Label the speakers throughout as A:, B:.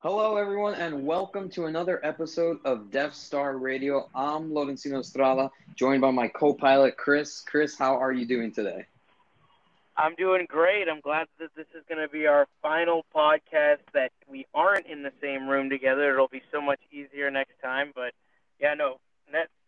A: Hello, everyone, and welcome to another episode of Death Star Radio. I'm Lorenzino Estrada, joined by my co-pilot Chris. Chris, how are you doing today?
B: I'm doing great. I'm glad that this is going to be our final podcast that we aren't in the same room together. It'll be so much easier next time. But yeah, no,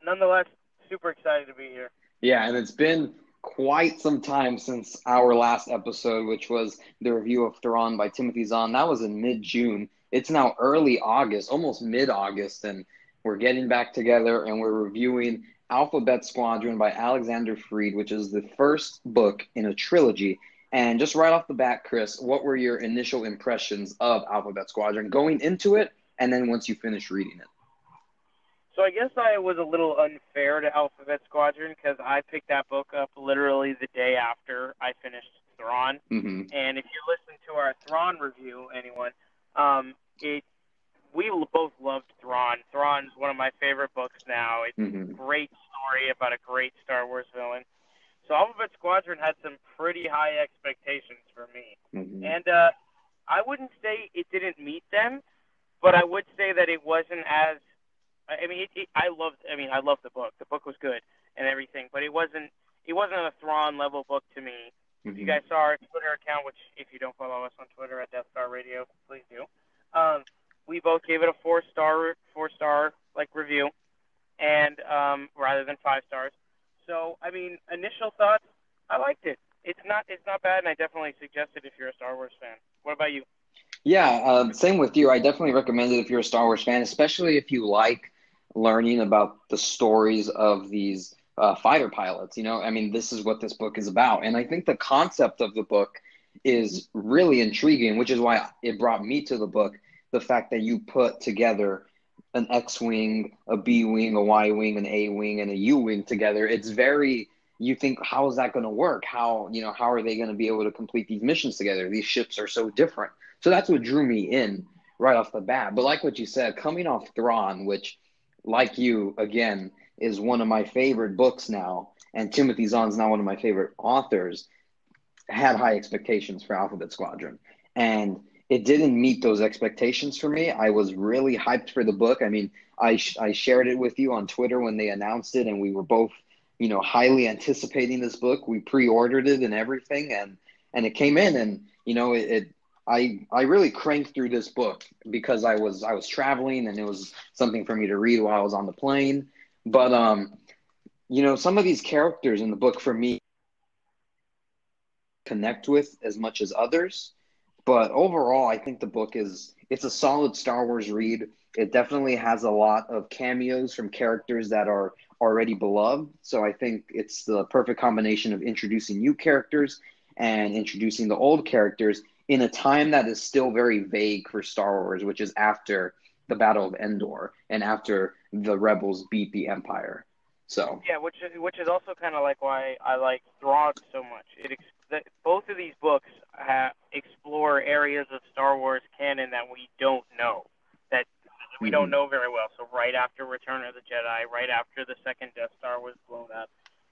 B: nonetheless, super excited to be here.
A: Yeah, and it's been quite some time since our last episode, which was the review of Thrawn by Timothy Zahn. That was in mid June. It's now early August, almost mid August, and we're getting back together and we're reviewing Alphabet Squadron by Alexander Freed, which is the first book in a trilogy. And just right off the bat, Chris, what were your initial impressions of Alphabet Squadron going into it, and then once you finished reading it?
B: So I guess I was a little unfair to Alphabet Squadron because I picked that book up literally the day after I finished Thrawn.
A: Mm-hmm.
B: And if you listen to our Thrawn review, anyone, um, it we both loved Thrawn. Thrawn's one of my favorite books now. It's
A: mm-hmm.
B: a great story about a great Star Wars villain. So Alphabet Squadron had some pretty high expectations for me,
A: mm-hmm.
B: and uh, I wouldn't say it didn't meet them, but I would say that it wasn't as. I mean, it, it, I loved. I mean, I loved the book. The book was good and everything, but it wasn't. It wasn't a Thrawn level book to me.
A: Mm-hmm.
B: If you guys saw our Twitter account, which if you don't follow us on Twitter at Death Star Radio, please do. Um, we both gave it a four star four star like review, and um, rather than five stars. So I mean, initial thoughts, I liked it. It's not it's not bad, and I definitely suggest it if you're a Star Wars fan. What about you?
A: Yeah, uh, same with you. I definitely recommend it if you're a Star Wars fan, especially if you like learning about the stories of these uh, fighter pilots. You know, I mean, this is what this book is about, and I think the concept of the book is really intriguing, which is why it brought me to the book the fact that you put together an X wing, a B wing, a Y wing, an A wing, and a U wing together. It's very you think how is that going to work? How you know how are they going to be able to complete these missions together? These ships are so different. So that's what drew me in right off the bat. But like what you said, coming off Thrawn, which like you again is one of my favorite books now, and Timothy Zahn's now one of my favorite authors. Had high expectations for Alphabet Squadron, and it didn't meet those expectations for me. I was really hyped for the book. I mean, I sh- I shared it with you on Twitter when they announced it, and we were both, you know, highly anticipating this book. We pre-ordered it and everything, and and it came in, and you know, it, it I I really cranked through this book because I was I was traveling, and it was something for me to read while I was on the plane. But um, you know, some of these characters in the book for me connect with as much as others but overall, I think the book is it's a solid Star Wars read. It definitely has a lot of cameos from characters that are already beloved. So I think it's the perfect combination of introducing new characters and introducing the old characters in a time that is still very vague for Star Wars, which is after the Battle of Endor and after the rebels beat the Empire. So
B: yeah, which is which is also kind of like why I like Thrawn so much. It that both of these books have, explore areas of Star Wars canon that we don't know, that we mm-hmm. don't know very well. So right after Return of the Jedi, right after the second Death Star was blown up,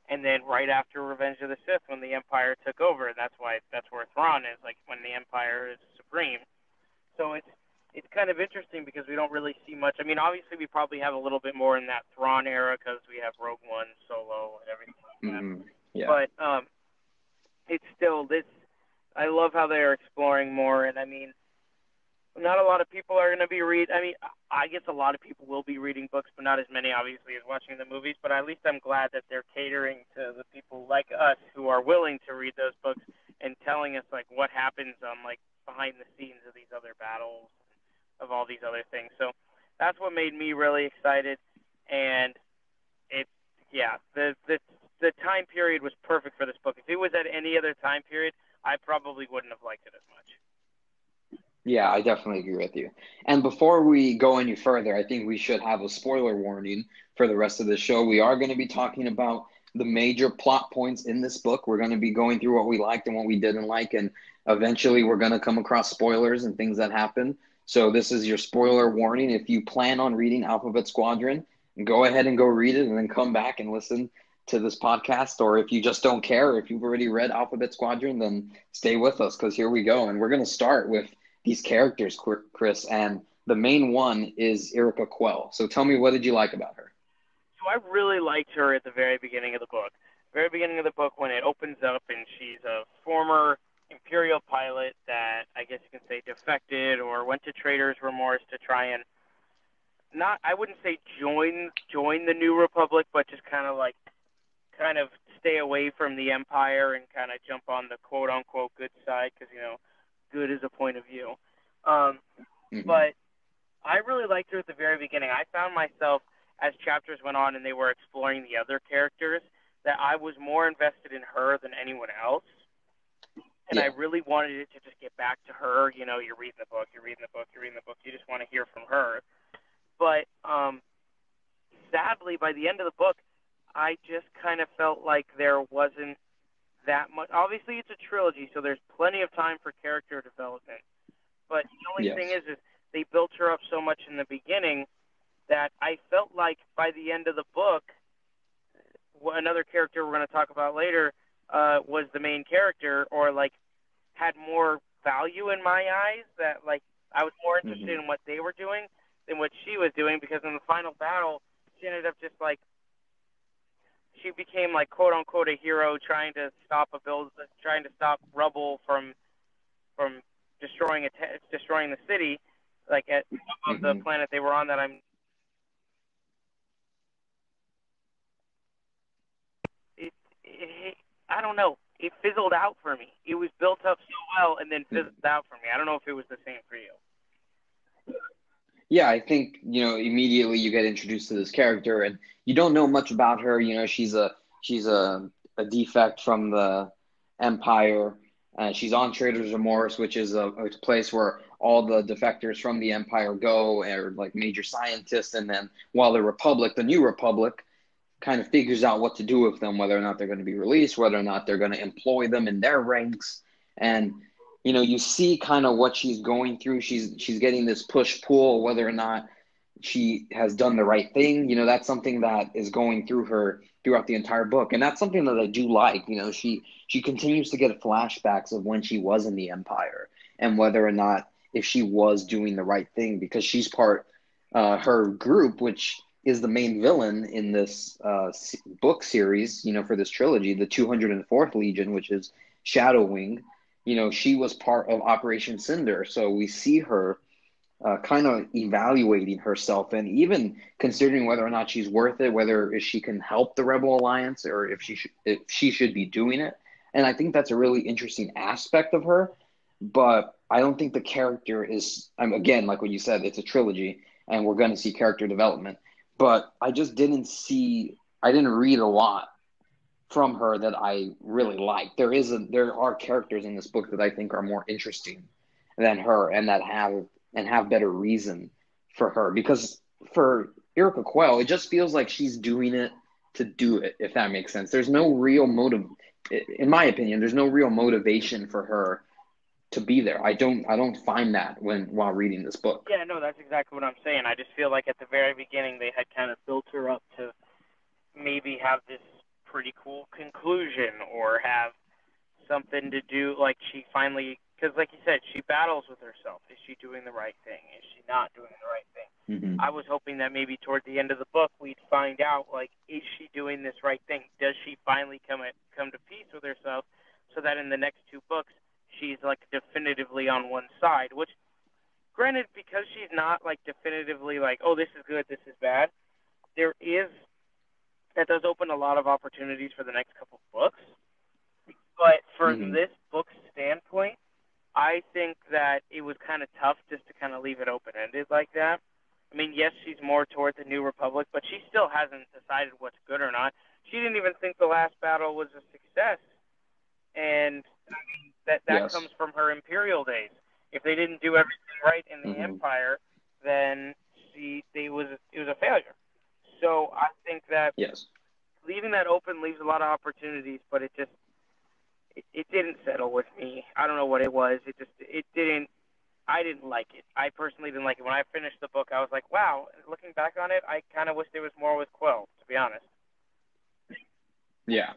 B: and then right after Revenge of the Sith when the Empire took over, and that's why that's where Thrawn is, like when the Empire is supreme. So it's it's kind of interesting because we don't really see much. I mean, obviously we probably have a little bit more in that Thrawn era because we have Rogue One, Solo, and everything like that.
A: Mm-hmm. Yeah.
B: But um, it's still this. I love how they're exploring more, and I mean, not a lot of people are going to be read. I mean, I guess a lot of people will be reading books, but not as many, obviously, as watching the movies. But at least I'm glad that they're catering to the people like us who are willing to read those books and telling us like what happens on like behind the scenes of these other battles, of all these other things. So that's what made me really excited, and it, yeah, the the the time period was perfect for this book. If it was at any other time period, I probably wouldn't have liked it as much.
A: Yeah, I definitely agree with you. And before we go any further, I think we should have a spoiler warning for the rest of the show. We are going to be talking about the major plot points in this book. We're going to be going through what we liked and what we didn't like, and eventually we're going to come across spoilers and things that happen. So this is your spoiler warning. If you plan on reading Alphabet Squadron, go ahead and go read it, and then come back and listen to this podcast, or if you just don't care, if you've already read Alphabet Squadron, then stay with us because here we go. And we're going to start with these characters, Chris, and the main one is Yrica Quell. So tell me, what did you like about her?
B: So I really liked her at the very beginning of the book. Very beginning of the book when it opens up and she's a former Imperial pilot that I guess you can say defected or went to Traitor's Remorse to try and not I wouldn't say join join the New Republic, but just kind of like kind of stay away from the Empire and kind of jump on the quote unquote good side because you know good is a point of view. Um, mm-hmm. But I really liked her at the very beginning. I found myself as chapters went on and they were exploring the other characters that I was more invested in her than anyone else and yeah. I really wanted it to just get back to her. You know, you're reading the book, you're reading the book, you're reading the book. You just want to hear from her. But um, sadly, by the end of the book, I just kind of felt like there wasn't that much. Obviously, it's a trilogy, so there's plenty of time for character development. But the only yes. thing is, is they built her up so much in the beginning that I felt like by the end of the book, another character we're going to talk about later uh, was the main character or like had more value in my eyes that like I was more interested mm-hmm. in what they were doing than what she was doing because in the final battle she ended up just like she became like quote unquote a hero trying to stop a build trying to stop rubble from from destroying a te- destroying the city like at mm-hmm. of the planet they were on that I'm it, it, I don't know. It fizzled out for me. It was built up so well and then fizzled out for me. I don't know if it was the same for you.
A: Yeah, I think you know immediately you get introduced to this character and you don't know much about her. You know, she's a she's a a defect from the Empire. Uh, she's on Traitor's Remorse, which is a, a, place where all the defectors from the Empire go, or like major scientists. And then while the Republic, the New Republic, kind of figures out what to do with them, whether or not they're going to be released, whether or not they're going to employ them in their ranks. And, you know, you see kind of what she's going through. She's she's getting this push pull, whether or not she has done the right thing. You know, that's something that is going through her throughout the entire book. And that's something that I do like. You know, she she continues to get flashbacks of when she was in the Empire and whether or not if she was doing the right thing because she's part uh, her group, which is the main villain in this uh, book series, you know, for this trilogy, the 204th Legion, which is Shadow Wing. You know, she was part of Operation Cinder. So we see her uh, kind of evaluating herself and even considering whether or not she's worth it, whether if she can help the Rebel Alliance or if she should, if she should be doing it. And I think that's a really interesting aspect of her. But I don't think the character is, I'm, again, like what you said, it's a trilogy and we're going to see character development but I just didn't see I didn't read a lot from her that I really liked. There is a there are characters in this book that I think are more interesting than her and that have and have better reason for her because for Erica Quell, it just feels like she's doing it to do it, if that makes sense. There's no real motive in my opinion, there's no real motivation for her to be there. I don't I don't find that when while reading this book.
B: Yeah, no, that's exactly what I'm saying. I just feel like at the very beginning they had kind of built her up to maybe have this pretty cool conclusion or have something to do like she finally because like you said she battles with herself is she doing the right thing is she not doing the right thing mm-hmm. i was hoping that maybe toward the end of the book we'd find out like is she doing this right thing does she finally come at, come to peace with herself so that in the next two books she's like definitively on one side, which granted because she's not like definitively like, oh, this is good, this is bad, there is that does open a lot of opportunities for the next couple books. But for mm-hmm. this book's standpoint, I think that it was kind of tough just to kind of leave it open ended like that. I mean, yes, she's more toward the New Republic, but she still hasn't decided what's good or not. She didn't even think the last battle was a success. And I mean, that that yes. comes from her imperial days. If they didn't do everything right in the mm-hmm. empire, then she they was it was a failure. So I think that
A: yes,
B: leaving that open leaves a lot of opportunities, but it just it, it didn't settle with me. I don't know what it was. It just it didn't. I didn't like it. I personally didn't like it. When I finished the book, I was like, wow. Looking back on it, I kind of wish there was more with Quell, to be honest.
A: Yeah,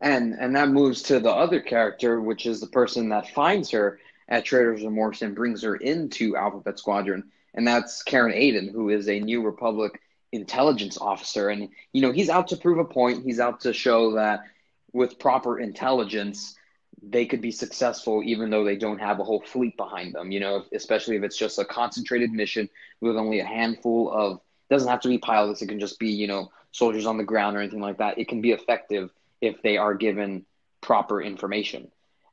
A: and and that moves to the other character which is the person that finds her at Traitor's Remorse and brings her into Alphabet Squadron, and that's Caern Adan, who is a New Republic intelligence officer, and you know he's out to prove a point. He's out to show that with proper intelligence, they could be successful even though they don't have a whole fleet behind them. You know, especially if it's just a concentrated mission with only a handful of. Doesn't have to be pilots. It can just be you know soldiers on the ground or anything like that. It can be effective if they are given proper information.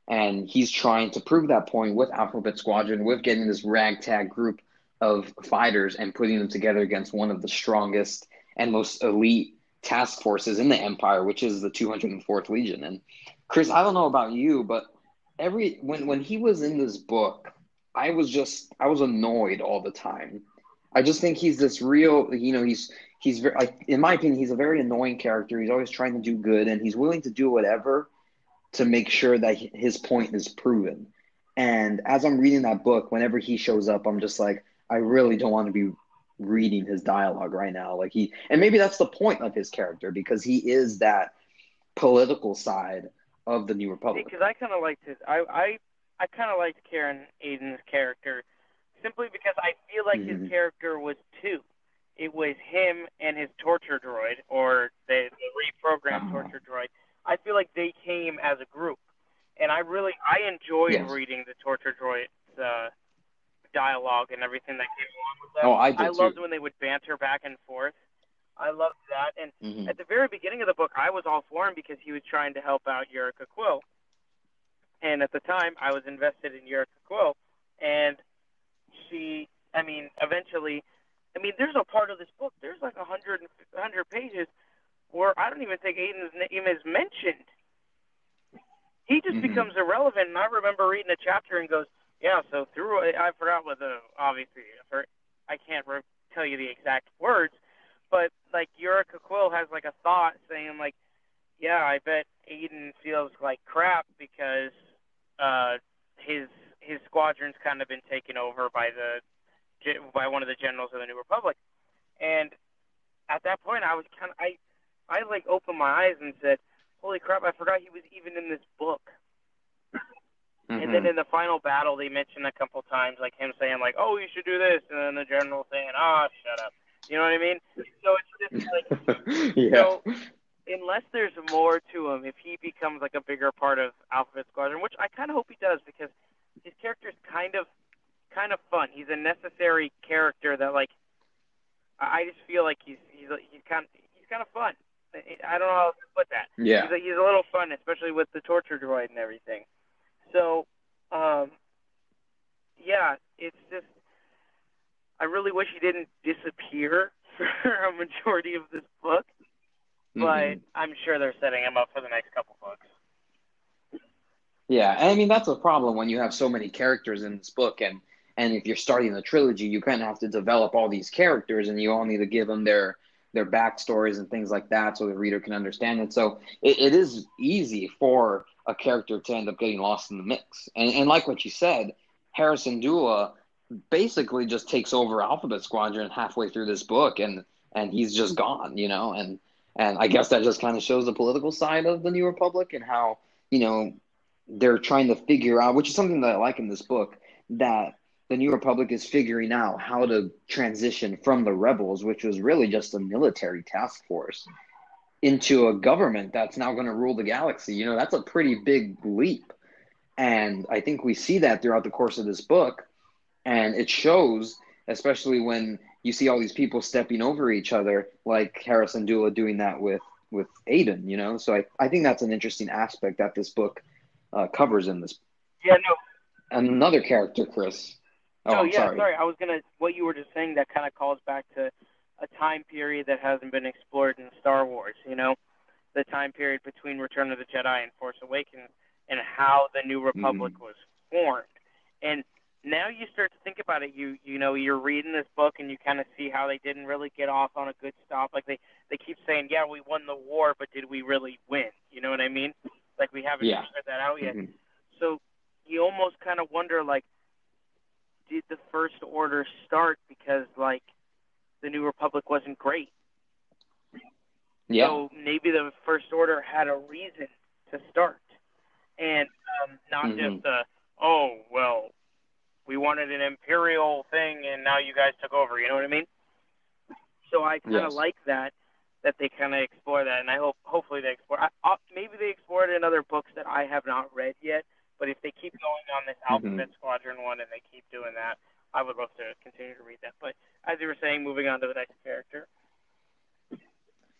A: And he's trying to prove that point with Alphabet Squadron, with getting this ragtag group of fighters and putting them together against one of the strongest and most elite task forces in the Empire, which is the 204th Legion. And Chris, I don't know about you, but every when when he was in this book, I was just I was annoyed all the time. I just think he's this real, you know, he's he's very, like, in my opinion, he's a very annoying character. He's always trying to do good, and he's willing to do whatever to make sure that his point is proven. And as I'm reading that book, whenever he shows up, I'm just like, I really don't want to be reading his dialogue right now. Like he, and maybe that's the point of his character because he is that political side of the New Republic.
B: Because I kind of liked his, I, I, I kind of liked Caern Adan's character simply because I feel like mm-hmm. his character was two. It was him and his torture droid, or the, the reprogrammed uh-huh. torture droid. I feel like they came as a group, and I really I enjoyed yes. reading the torture droid's uh, dialogue and everything that came along with that.
A: Oh, I did
B: I
A: too.
B: loved when they would banter back and forth. I loved that, and
A: mm-hmm.
B: at the very beginning of the book, I was all for him because he was trying to help out Yrica Quell, and at the time, I was invested in Yrica Quell, and she, I mean, eventually, I mean, there's a part of this book. There's like a hundred, hundred pages where I don't even think Adan's name is mentioned. He just mm-hmm. becomes irrelevant. And I remember reading a chapter and goes, yeah. So through I forgot what the obviously I can't re- tell you the exact words, but like Yrica Quell has like a thought saying like, yeah, I bet Adan feels like crap because uh, his his squadron's kind of been taken over by the by one of the generals of the New Republic, and at that point I was kind of I I like opened my eyes and said, "Holy crap! I forgot he was even in this book." Mm-hmm. And then in the final battle, they mentioned a couple times, like him saying, like, "Oh, you should do this," and then the general saying, "Ah, oh, shut up." You know what I mean? So it's just like,
A: yeah.
B: So unless there's more to him, if he becomes like a bigger part of Alphabet Squadron, which I kind of hope he does, because his character is kind of, kind of fun. He's a necessary character that like, I just feel like he's he's he's kind of, he's kind of fun. I don't know how to put that.
A: Yeah.
B: He's a, he's a little fun, especially with the torture droid and everything. So, um, yeah, it's just I really wish he didn't disappear for a majority of this book, but mm-hmm. I'm sure they're setting him up for the next couple books.
A: Yeah, and I mean that's a problem when you have so many characters in this book, and and if you're starting the trilogy, you kind of have to develop all these characters, and you all need to give them their their backstories and things like that so the reader can understand it. So it, it is easy for a character to end up getting lost in the mix. And, and like what you said, Hera Syndulla basically just takes over Alphabet Squadron halfway through this book and and he's just gone, you know, and and I guess that just kind of shows the political side of the New Republic and how, you know, they're trying to figure out, which is something that I like in this book, that the New Republic is figuring out how to transition from the rebels, which was really just a military task force, into a government that's now going to rule the galaxy. You know, that's a pretty big leap. And I think we see that throughout the course of this book. And it shows, especially when you see all these people stepping over each other, like Hera Dula doing that with, with Adan, you know? So I, I think that's an interesting aspect that this book uh, covers in this.
B: Yeah, no.
A: And another character, Chris, Oh,
B: no,
A: I'm
B: yeah,
A: sorry.
B: sorry. I was gonna. What you were just saying that kind of calls back to a time period that hasn't been explored in Star Wars. You know, the time period between Return of the Jedi and Force Awakens, and how the New Republic mm. was formed. And now you start to think about it. You you know you're reading this book and you kind of see how they didn't really get off on a good stop. Like they they keep saying, yeah, we won the war, but did we really win? You know what I mean? Like we haven't
A: yeah.
B: figured that out yet.
A: Mm-hmm.
B: So you almost kind of wonder like did the First Order start because like the New Republic wasn't great?
A: Yeah.
B: So maybe the First Order had a reason to start, and um, not
A: mm-hmm.
B: just a oh well, we wanted an imperial thing and now you guys took over. You know what I mean? So I kind of
A: Yes.
B: like that that they kind of explore that, and I hope hopefully they explore. I, maybe they explore it in other books that I have not read yet. But if they keep going on this
A: Mhm.
B: Alphabet Squadron one and they keep doing that, I would love to continue to read that. But as you were saying, moving on to the next character.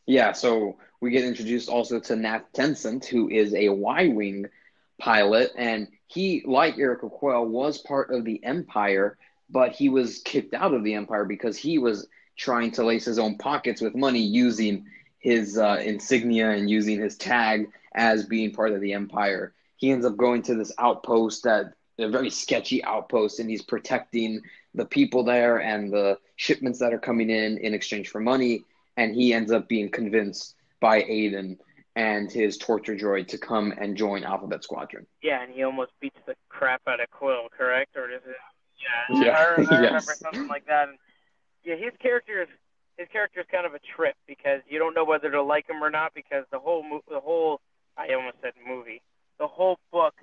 A: Yeah, so we get introduced also to Nath Tensent, who is a Y Wing pilot, and he, like Erica Quell, was part of the Empire, but he was kicked out of the Empire because he was trying to lace his own pockets with money using his uh, insignia and using his tag as being part of the Empire. He ends up going to this outpost that a very sketchy outpost, and he's protecting the people there and the shipments that are coming in in exchange for money and he ends up being convinced by Adan and his torture droid to come and join Alphabet Squadron.
B: Yeah, and he almost beats the crap out of Quill, correct? Or does it? Yeah,
A: Yeah,
B: I, I remember
A: yes.
B: something like that. And yeah, his character is his character is kind of a trip because you don't know whether to like him or not because the whole mo- the whole I almost said movie, the whole book,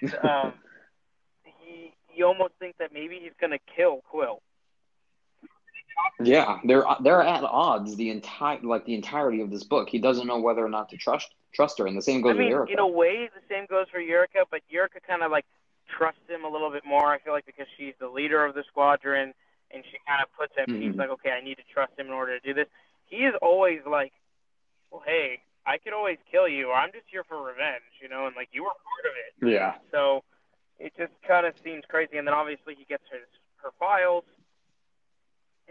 B: he's, um, he you almost think that maybe he's gonna kill Quill.
A: Yeah, they're they're at odds the entire like the entirety of this book. He doesn't know whether or not to trust trust her, and the same goes
B: I mean,
A: with Erica.
B: in a way, the same goes for Yurika, but Yurika kind of like trusts him a little bit more. I feel like because she's the leader of the squadron, and she kind of puts at peace,
A: Mhm.
B: like, okay, I need to trust him in order to do this. He is always like, well, hey, I could always kill you. I'm just here for revenge, you know, and like you were part of it.
A: yeah,
B: So it just kind of seems crazy. And then obviously he gets his her files,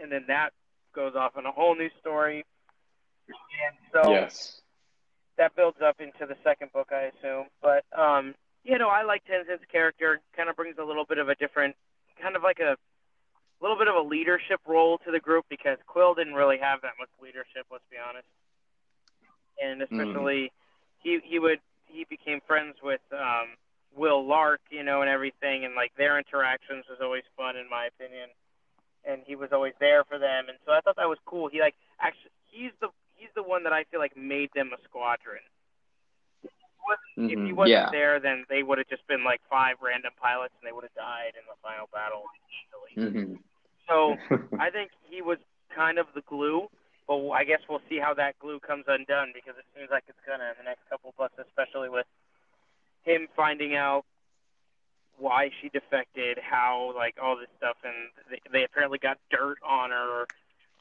B: and then that goes off on a whole new story. And so
A: yes,
B: that builds up into the second book, I assume. But um, you know, I like Tensent's character. Kind of brings a little bit of a different, kind of like a little bit of a leadership role to the group because Quill didn't really have that much leadership. Let's be honest. And especially, he he would he became friends with um, Wyl Lark, you know, and everything, and like their interactions was always fun in my opinion. And he was always there for them, and so I thought that was cool. He like actually he's the he's the one that I feel like made them a squadron. If he
A: Mhm.
B: wasn't
A: yeah,
B: there, then they would have just been like five random pilots, and they would have died in the final battle easily.
A: hmm
B: So I think he was kind of the glue, but I guess we'll see how that glue comes undone because it seems like it's gonna in the next couple books, especially with him finding out why she defected, how like all this stuff, and they, they apparently got dirt on her,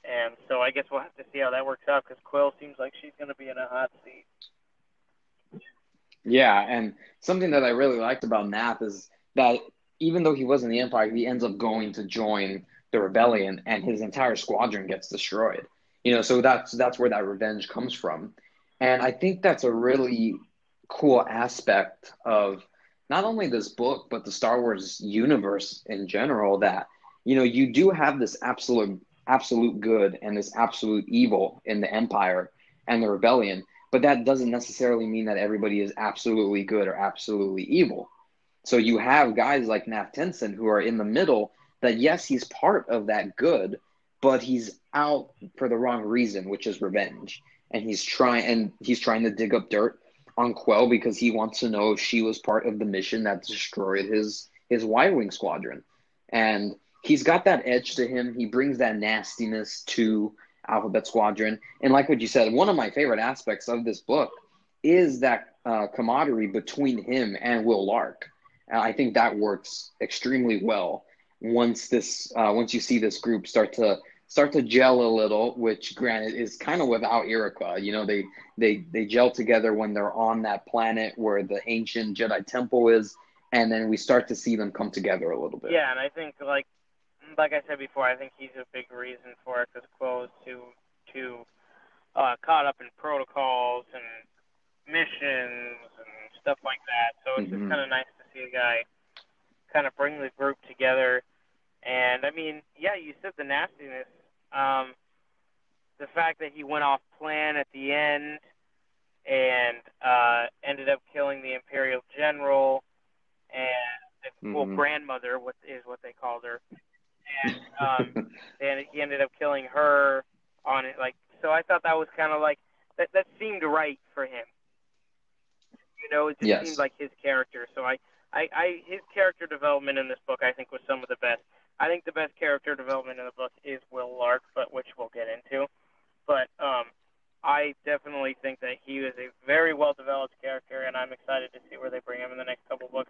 B: and so I guess we'll have to see how that works out because Quill seems like she's gonna be in a hot seat.
A: Yeah, and something that I really liked about Nath is that even though he was in the Empire, he ends up going to join the rebellion, and his entire squadron gets destroyed. You know, so that's that's where that revenge comes from, and I think that's a really cool aspect of not only this book but the Star Wars universe in general. That you know, you do have this absolute absolute good and this absolute evil in the Empire and the rebellion but that doesn't necessarily mean that everybody is absolutely good or absolutely evil. So you have guys like Nath Tensent who are in the middle that yes, he's part of that good, but he's out for the wrong reason, which is revenge. And he's trying and he's trying to dig up dirt on Quell because he wants to know if she was part of the mission that destroyed his his Y-wing squadron. And he's got that edge to him. He brings that nastiness to Alphabet Squadron. And like what you said, one of my favorite aspects of this book is that uh, camaraderie between him and Wyl Lark. And I think that works extremely well once this uh, once you see this group start to start to gel a little, which granted is kind of without Erica. You know, they they they gel together when they're on that planet where the ancient Jedi temple is, and then we start to see them come together a little bit.
B: Yeah, and I think like like I said before, I think he's a big reason for it because Quill is too too uh, caught up in protocols and missions and stuff like that. So it's
A: Mhm.
B: just kind of nice to see a guy kind of bring the group together. And I mean, yeah, you said the nastiness. Um, the fact that he went off plan at the end and uh, ended up killing the Imperial General and well,
A: Mhm.
B: grandmother, what is what they called her, and um, and he ended up killing her on it. Like, so I thought that was kind of like that. That seemed right for him. You know, it just
A: Yes.
B: seemed like his character. So I I, I his character development in this book I think was some of the best. I think the best character development in the book is Wyl Lark, but which we'll get into. But um, I definitely think that he is a very well developed character, and I'm excited to see where they bring him in the next couple books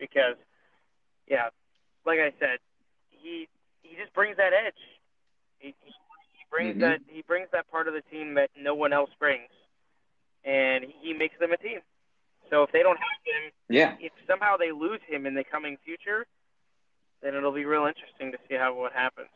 B: because, yeah, like I said, he he just brings that edge. He, he brings mm-hmm. that he brings that part of the team that no one else brings, and he makes them a team. So if they don't have him,
A: yeah,
B: if somehow they lose him in the coming future, then it'll be real interesting to see how what happens.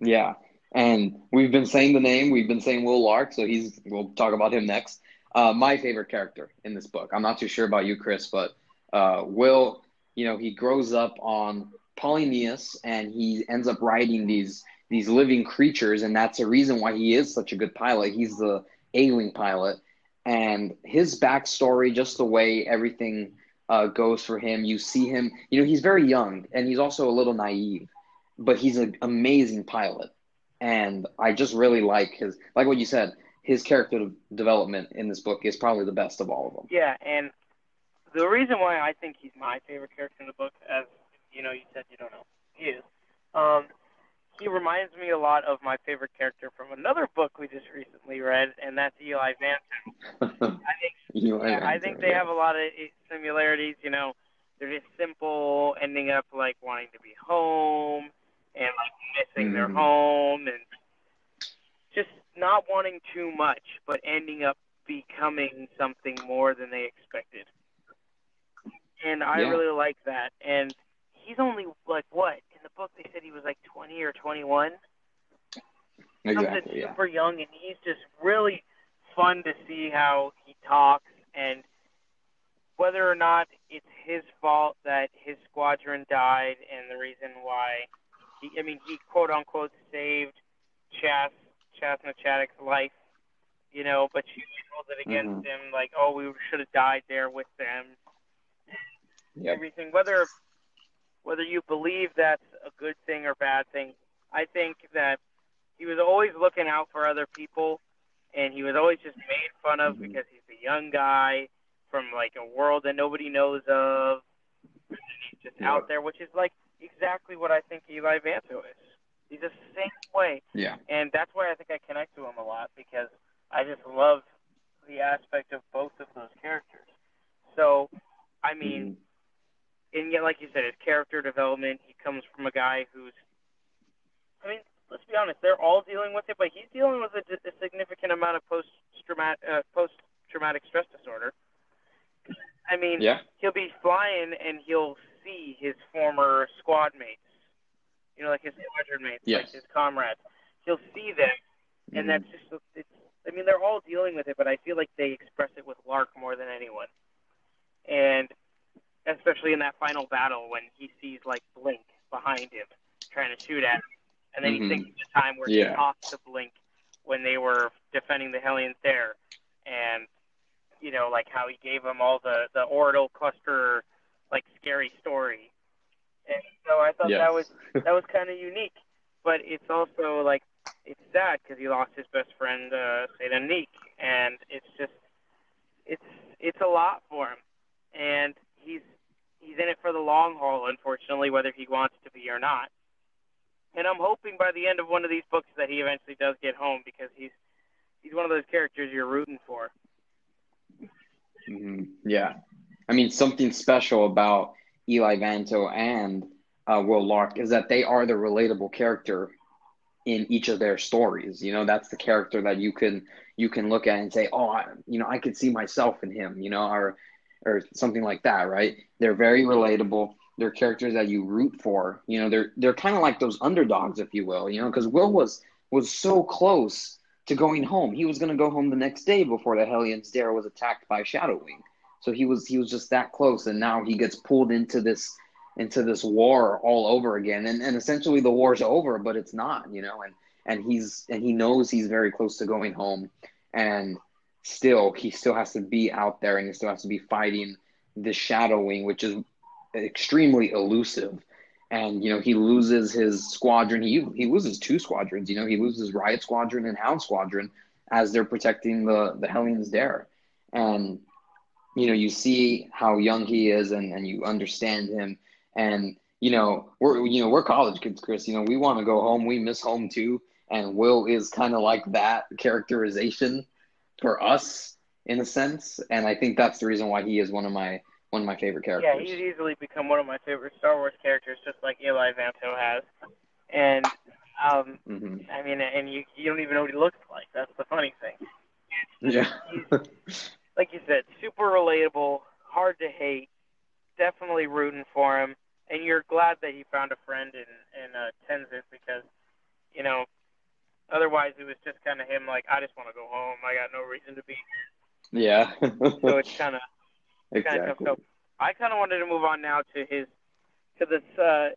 A: Yeah, and we've been saying the name. We've been saying Wyl Lark, so he's. We'll talk about him next. Uh, my favorite character in this book. I'm not too sure about you, Chris, but uh, Wyl. You know, he grows up on Polyneus, and he ends up riding these these living creatures, and that's a reason why he is such a good pilot. He's the A-wing pilot, and his backstory, just the way everything uh, goes for him. You see him. You know, he's very young, and he's also a little naive, but he's an amazing pilot and I just really like his like what you said. His character development in this book is probably the best of all of them.
B: Yeah, and the reason why I think he's my favorite character in the book, as you know, you said you don't know, is. Um, he reminds me a lot of my favorite character from another book we just recently read, and that's Eli Vanto. I think, Eli yeah, I think they yeah. have a lot of similarities. You know, they're just simple, ending up like wanting to be home and like missing mm-hmm. their home and just not wanting too much, but ending up becoming something more than they expected. And I yeah. really like that. And he's only like what the book they said he was like 20 or 21.
A: Exactly,
B: Something super young, and he's just really fun to see how he talks and whether or not it's his fault that his squadron died and the reason why he, I mean, he quote unquote saved Chas Chasna Chaddock's life, you know, but she held it against mm-hmm. him, like, oh, we should have died there with them. Yep. Everything, whether whether you believe that's a good thing or bad thing, I think that he was always looking out for other people, and he was always just made fun of mm-hmm. because he's a young guy from like a world that nobody knows of. He's just yep. out there, which is like exactly what I think Eli Vanto is. He's the same way.
A: Yeah.
B: And that's why I think I connect to him a lot because I just love the aspect of both of those characters. So, I mean, mm-hmm. And yet, like you said, his character development, he comes from a guy who's, I mean, let's be honest, they're all dealing with it, but he's dealing with a, a significant amount of post traumatic uh, post traumatic stress disorder. I mean,
A: yeah.
B: he'll be flying and he'll see his former squad mates, you know, like his squadron mates,
A: yes.
B: like his comrades. He'll see them, and mm-hmm. that's just it's. I mean, they're all dealing with it, but I feel like they express it with Lark more than anyone, and especially in that final battle when he sees like Blink behind him trying to shoot at him, and then mm-hmm. he thinks of the time where yeah. he talked to Blink when they were defending the Hellions there, and you know, like how he gave him all the the orbital cluster like scary story. And so I thought yes. that was that was kind of unique, but it's also like it's sad because he lost his best friend, uh, Sata Neek, and it's just it's it's a lot for him, and he's he's in it for the long haul, unfortunately, whether he wants to be or not. And I'm hoping by the end of one of these books that he eventually does get home because he's he's one of those characters you're rooting for.
A: Mm-hmm. Yeah, I mean, something special about Eli Vanto and uh, Wyl Lark is that they are the relatable character in each of their stories. You know, that's the character that you can you can look at and say, oh, I, you know, I could see myself in him. You know, or or something like that, right? They're very relatable. They're characters that you root for. You know, they're they're kind of like those underdogs, if you will. You know, because Wyl was was so close to going home. He was going to go home the next day before the Hellion's Dare was attacked by Shadow Wing. So he was he was just that close, and now he gets pulled into this into this war all over again. And and essentially the war's over, but it's not, you know. And and he's and he knows he's very close to going home, and still he still has to be out there, and he still has to be fighting the Shadow Wing, which is extremely elusive. And you know he loses his squadron. He he loses two squadrons. You know he loses Riot Squadron and Hound Squadron as they're protecting the the Hellion's Dare. And you know, you see how young he is and, and you understand him. And, you know, we're, you know, we're college kids, Chris, you know, we want to go home. We miss home too. And Wyl is kind of like that characterization for us in a sense. And I think that's the reason why he is one of my, one of my favorite characters.
B: Yeah, he's easily become one of my favorite Star Wars characters, just like Eli Vanto has. And um, mm-hmm. I mean, and you you don't even know what he looks like. That's the funny thing.
A: Yeah.
B: like you said, super relatable, hard to hate. Definitely rooting for him, and you're glad that he found a friend in in uh, Tensent because, you know, otherwise it was just kind of him like, I just want to go home. I got no reason to be.
A: Yeah.
B: so it's kind of exactly. kind of. So I kind of wanted to move on now to his to this uh,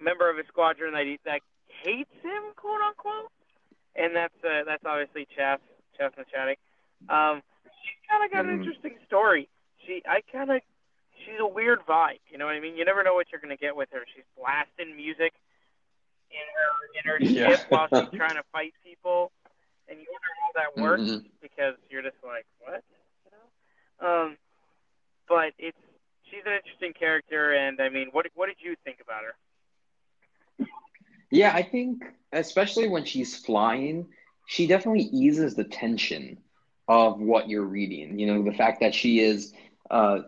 B: member of his squadron that he, that hates him, quote unquote, and that's uh, that's obviously Chaff Chaff na Chadic. Um, she's kind of got an mm. interesting story. She, I kind of, she's a weird vibe. You know what I mean? You never know what you're gonna get with her. She's blasting music in her in her yeah. ship while she's trying to fight people, and you wonder how that works mm-hmm. because you're just like, what? You know? Um, but it's she's an interesting character, and I mean, what what did you think about her?
A: Yeah, I think especially when she's flying, she definitely eases the tension of what you're reading. You know, the fact that she is uh,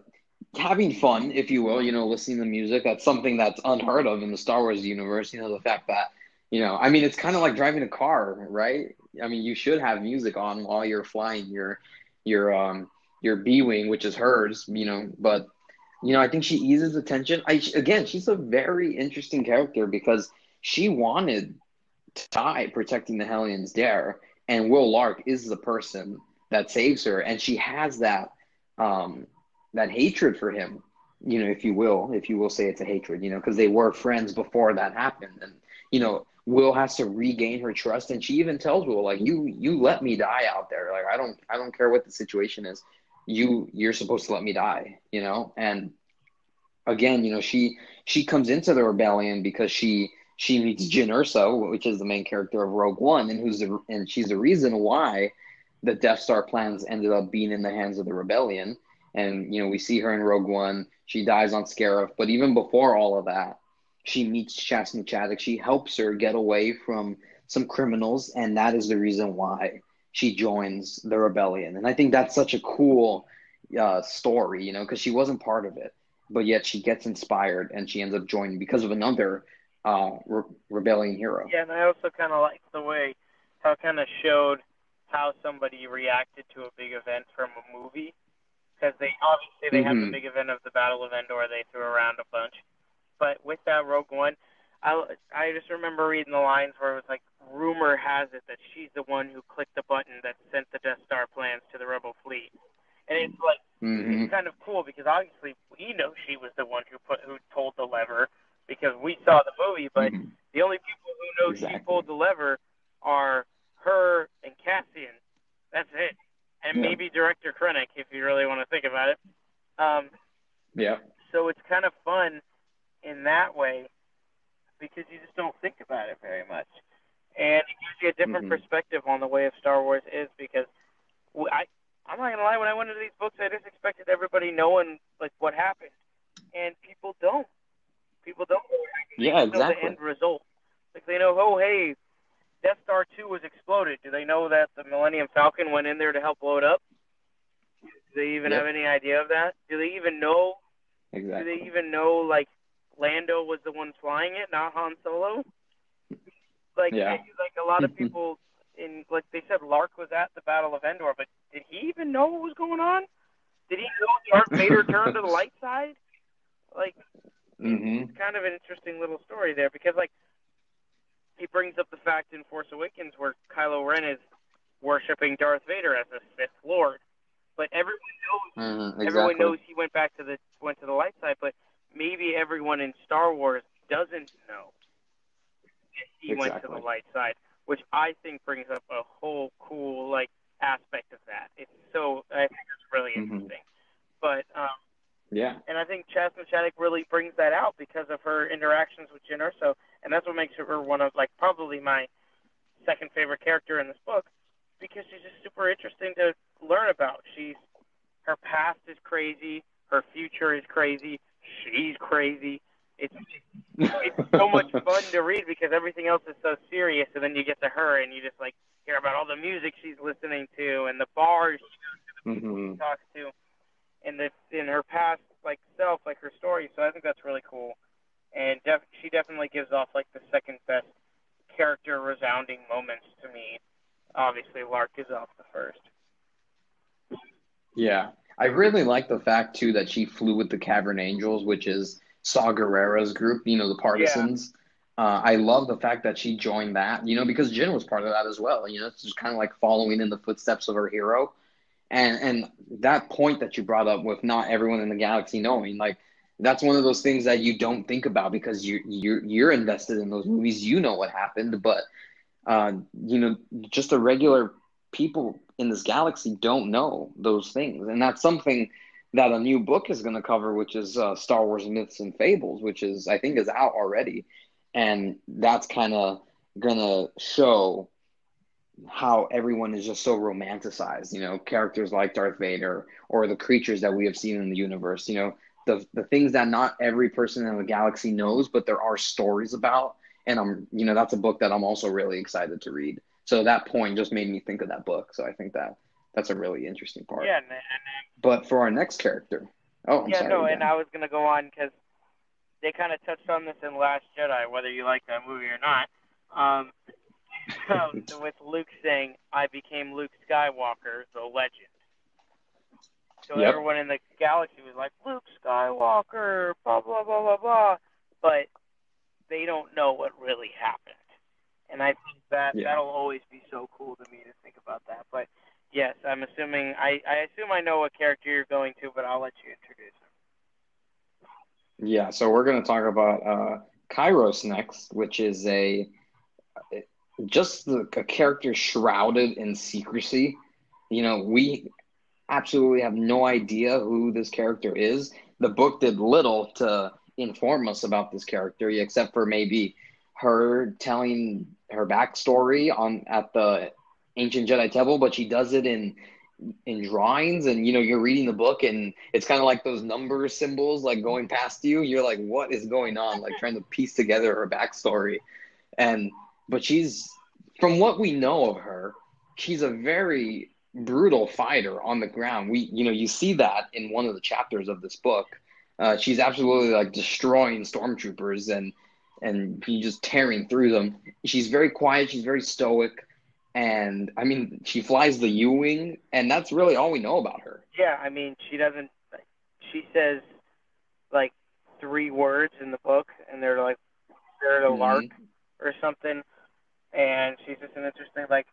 A: having fun, if you will, you know, listening to music. That's something that's unheard of in the Star Wars universe. You know, the fact that, you know, I mean, it's kind of like driving a car, right? I mean, you should have music on while you're flying your your um your B wing, which is hers, you know. But you know, I think she eases attention. I again, she's a very interesting character because she wanted to die protecting the Hellion's Dare, and Wyl Lark is the person that saves her, and she has that um, that hatred for him, you know, if you will, if you will say it's a hatred, you know, because they were friends before that happened, and you know, Wyl has to regain her trust, and she even tells Wyl like, "You you let me die out there, like I don't I don't care what the situation is, you you're supposed to let me die, you know," and again, you know, she she comes into the rebellion because she she meets Jyn Erso, which is the main character of Rogue One, and who's the and she's the reason why the Death Star plans ended up being in the hands of the rebellion. And you know, we see her in Rogue One. She dies on Scarif, but even before all of that, she meets Chass na Chadic. She helps her get away from some criminals, and that is the reason why she joins the rebellion. And I think that's such a cool uh, story, you know, because she wasn't part of it, but yet she gets inspired and she ends up joining because of another uh, re- rebellion hero.
B: Yeah, and I also kind of liked the way how it kind of showed how somebody reacted to a big event from a movie because they obviously they mm-hmm. have the mm-hmm. big event of the Battle of Endor they threw around a bunch, but with that Rogue One, I I just remember reading the lines where it was like rumor has it that she's the one who clicked the button that sent the Death Star plans to the Rebel fleet, and it's like mm-hmm. it's kind of cool because obviously we know she was the one who put who pulled the lever because we saw the movie, but mm-hmm. the only people who know exactly. she pulled the lever are her and Cassian. That's it, and yeah. maybe director Krennic if you really want to think about it. Um,
A: yeah.
B: So it's kind of fun in that way because you just don't think about it very much, and it gives you a different mm-hmm. perspective on the way of Star Wars is because I. I'm not gonna lie. When I went into these books, I just expected everybody knowing like what happened, and people don't. People don't know.
A: Yeah, exactly.
B: the end result. Like they know, oh hey, Death Star two was exploded. Do they know that the Millennium Falcon went in there to help blow it up? Do they even yep. have any idea of that? Do they even know?
A: Exactly.
B: Do they even know like Lando was the one flying it, not Han Solo? Like,
A: yeah.
B: like a lot of people in like they said, Lark was at the Battle of Endor, but did he even know what was going on? Did he know Darth Vader turned to the light side? Like,
A: Mm-hmm.
B: It's kind of an interesting little story there because, like, he brings up the fact in Force Awakens where Kylo Ren is worshiping Darth Vader as a Sith Lord, but everyone knows
A: mm-hmm, exactly.
B: everyone knows he went back to the went to the light side, but maybe everyone in Star Wars doesn't know he
A: exactly.
B: went to the light side, which I think brings up a whole cool like aspect of that. It's so I think it's really mm-hmm. interesting. But um,
A: yeah.
B: And I think Chass na Chadic really brings that out because of her interactions with Jyn Erso, and that's what makes her one of like probably my second favorite character in this book because she's just super interesting to learn about. She's her past is crazy, her future is crazy, she's crazy. It's it's so much fun to read because everything else is so serious, and then you get to her and you just like hear about all the music she's listening to and the bars she goes to, the people
A: Mhm.
B: she talks to, and the in her past like self, like her story. So I think that's really cool, and def- she definitely gives off like the second best character resounding moments to me. Obviously, Lark is off the first.
A: Yeah. I really like the fact too that she flew with the Cavern Angels, which is Saw Gerrera's group, you know, the partisans. Uh, I love the fact that she joined that, you know, because Jin was part of that as well. You know, it's just kind of like following in the footsteps of her hero. And and that point that you brought up with not everyone in the galaxy knowing, like that's one of those things that you don't think about because you you're you're invested in those movies. You know what happened, but uh, you know, just the regular people in this galaxy don't know those things, and that's something that a new book is going to cover, which is uh, Star Wars myths and fables, which is I think is out already, and that's kind of going to show how everyone is just so romanticized. You know, characters like Darth Vader or the creatures that we have seen in the universe. You know, the the things that not every person in the galaxy knows, but there are stories about. And I'm, you know, that's a book that I'm also really excited to read. So that point just made me think of that book. So I think that that's a really interesting part.
B: Yeah, and, and
A: But for our next character, oh, I'm
B: yeah,
A: sorry.
B: no, and I was gonna go on because they kind of touched on this in Last Jedi, whether you like that movie or not. Um, so with Luke saying, "I became Luke Skywalker, the legend." So
A: Yep.
B: everyone in the galaxy was like, "Luke Skywalker," blah blah blah blah blah, but they don't know what really happened. And I think that
A: Yeah.
B: that'll always be so cool to me to think about that. But yes, I'm assuming I I assume I know what character you're going to, but I'll let you introduce him.
A: Yeah, so we're going to talk about uh, Kairos next, which is a just the, a character shrouded in secrecy. You know, we absolutely have no idea who this character is. The book did little to inform us about this character, except for maybe her telling her backstory on at the ancient Jedi Temple, but she does it in in drawings and you know you're reading the book and it's kind of like those number symbols like going past you you're like what is going on like trying to piece together her backstory and but she's from what we know of her she's a very brutal fighter on the ground we you know you see that in one of the chapters of this book uh, she's absolutely like destroying stormtroopers and and just tearing through them she's very quiet she's very stoic and I mean, she flies the U wing, and that's really all we know about her.
B: Yeah, I mean, she doesn't. She says like three words in the book, and they're like they're a
A: Mhm.
B: lark or something, and she's just an interesting like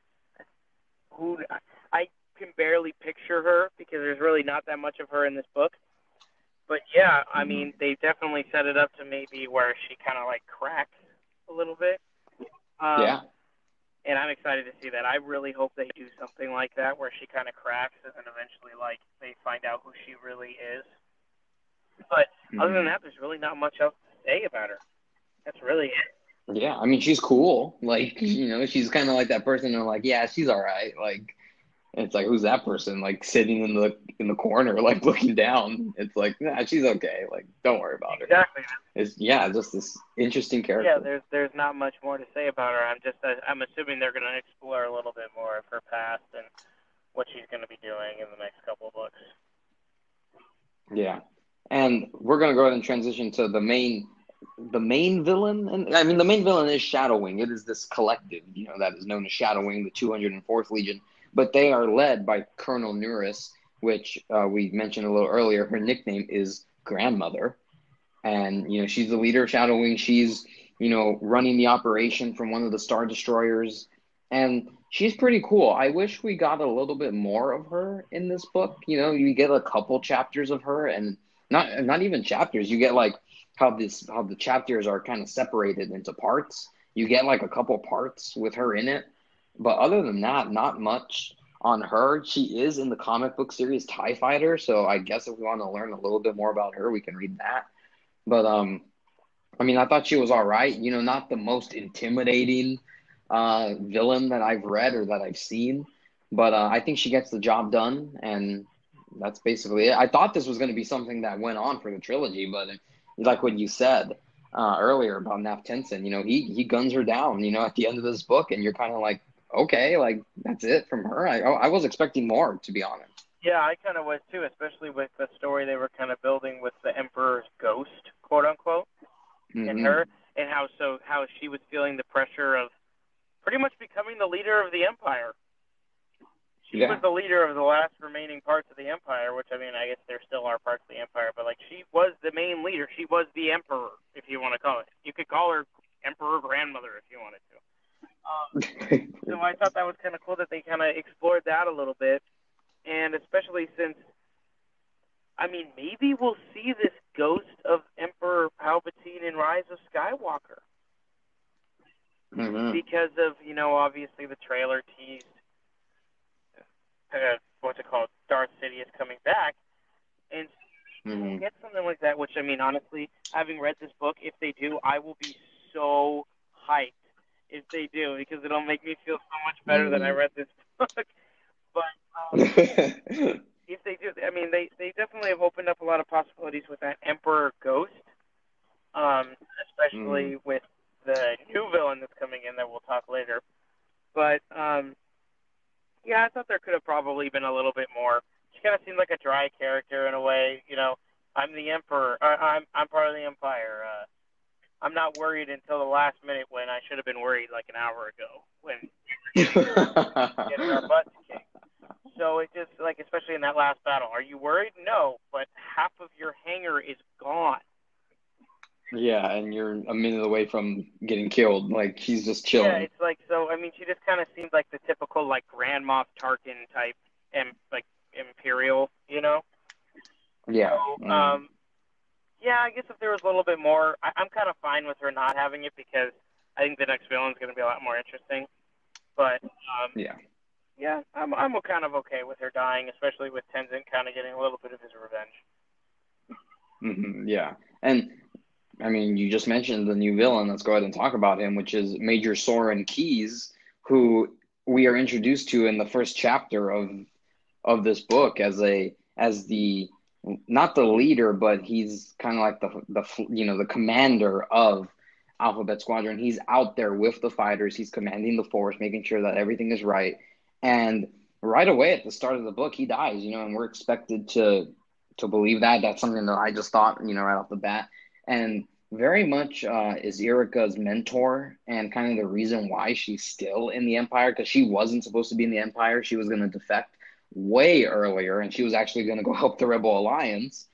B: who I can barely picture her because there's really not that much of her in this book. But yeah, I
A: Mhm.
B: mean, they definitely set it up to maybe where she kind of like cracks a little bit. Um,
A: yeah,
B: and I'm excited to see that. I really hope they do something like that where she kind of cracks and then eventually like they find out who she really is. But other than that, there's really not much else to say about her. That's really it.
A: Yeah. I mean, she's cool. Like, mm-hmm. you know, she's kind of like that person. who like, yeah, she's all right. Like, it's like, who's that person? Like sitting in the in the corner, like looking down. It's like, nah, she's okay. Like, don't worry about her.
B: Exactly.
A: It's yeah, just this interesting character.
B: Yeah, there's there's not much more to say about her. I'm just I'm assuming they're going to explore a little bit more of her past and what she's going to be doing in the next couple of books.
A: Yeah. And we're gonna go ahead and transition to the main the main villain and I mean the main villain is Shadow Wing. It is this collective, you know, that is known as Shadow Wing, the 204th Legion. But they are led by Colonel Nuress, which uh, we mentioned a little earlier. Her nickname is Grandmother. And, you know, she's the leader of Shadow Wing. She's, you know, running the operation from one of the Star Destroyers. And she's pretty cool. I wish we got a little bit more of her in this book. You know, you get a couple chapters of her and not not even chapters. You get like how this how the chapters are kind of separated into parts. You get like a couple parts with her in it. But other than that, not much on her. She is in the comic book series TIE Fighter, so I guess if we want to learn a little bit more about her, we can read that. But um I mean I thought she was all right. You know, not the most intimidating uh villain that I've read or that I've seen. But uh, I think she gets the job done and that's basically it. I thought this was going to be something that went on for the trilogy, but like what you said uh, earlier about Nath Tensent, you know, he he guns her down, you know, at the end of this book, and you're kind of like, okay, like that's it from her. I I was expecting more, to be honest.
B: Yeah, I kind of was too, especially with the story they were kind of building with the Emperor's ghost, quote unquote, mm-hmm. in her, and how so how she was feeling the pressure of pretty much becoming the leader of the empire. She yeah. was the leader of the last remaining parts of the empire, which I mean, I guess there still are parts of the empire, but like she was the main leader. She was the emperor, if you want to call it. You could call her emperor grandmother if you wanted to. Um, so I thought that was kind of cool that they kind of explored that a little bit and especially since, I mean, maybe we'll see this ghost of Emperor Palpatine in Rise of Skywalker.
A: Mm-hmm.
B: Because of, you know, obviously the trailer teased, uh, what's it called, Darth Sidious coming back. And mm-hmm. get something like that, which, I mean, honestly, having read this book, if they do, I will be so hyped if they do, because it'll make me feel so much better mm-hmm. that I read this book. But um, if they do, I mean, they they definitely have opened up a lot of possibilities with that Emperor Ghost, um, especially mm. with the new villain that's coming in that we'll talk later. But um, yeah, I thought there could have probably been a little bit more. She kind of seemed like a dry character in a way. You know, I'm the Emperor. Uh, I'm I'm part of the Empire. Uh, I'm not worried until the last minute when I should have been worried like an hour ago when we were getting our butts kicked. So it just like, especially in that last battle, are you worried? No, but half of your hangar is gone.
A: Yeah, and you're a minute away from getting killed. Like she's just chilling.
B: Yeah, it's like so. I mean, she just kind of seems like the typical like Grand Moff Tarkin type, and like Imperial, you know.
A: Yeah.
B: So, mm. Um. Yeah, I guess if there was a little bit more, I, I'm kind of fine with her not having it because I think the next villain is going to be a lot more interesting. But um,
A: yeah,
B: yeah, I'm I'm kind of okay with her dying, especially with Tensent kind of getting a little bit of his revenge.
A: Mm-hmm, yeah, and I mean, you just mentioned the new villain. Let's go ahead and talk about him, which is Major Soran Keize, who we are introduced to in the first chapter of of this book as a as the not the leader, but he's kind of like the the you know the commander of Alphabet Squadron. He's out there with the fighters. He's commanding the force, making sure that everything is right. And right away at the start of the book, he dies, you know, and we're expected to to believe that. That's something that I just thought, you know, right off the bat. And very much uh, is Yrica's mentor and kind of the reason why she's still in the Empire because she wasn't supposed to be in the Empire. She was going to defect way earlier and she was actually going to go help the Rebel Alliance.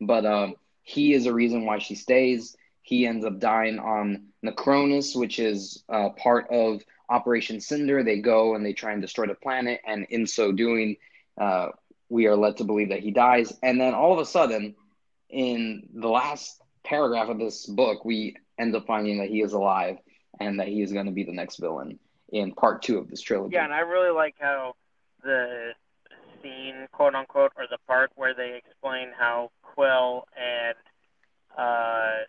A: But um, he is a reason why she stays. He ends up dying on Nacronis, which is uh, part of Operation Cinder. They go and they try and destroy the planet, and in so doing, uh, we are led to believe that he dies. And then all of a sudden, in the last paragraph of this book, we end up finding that he is alive and that he is going to be the next villain in part two of this trilogy.
B: Yeah, and I really like how the scene, quote unquote, or the part where they explain how Quell and uh,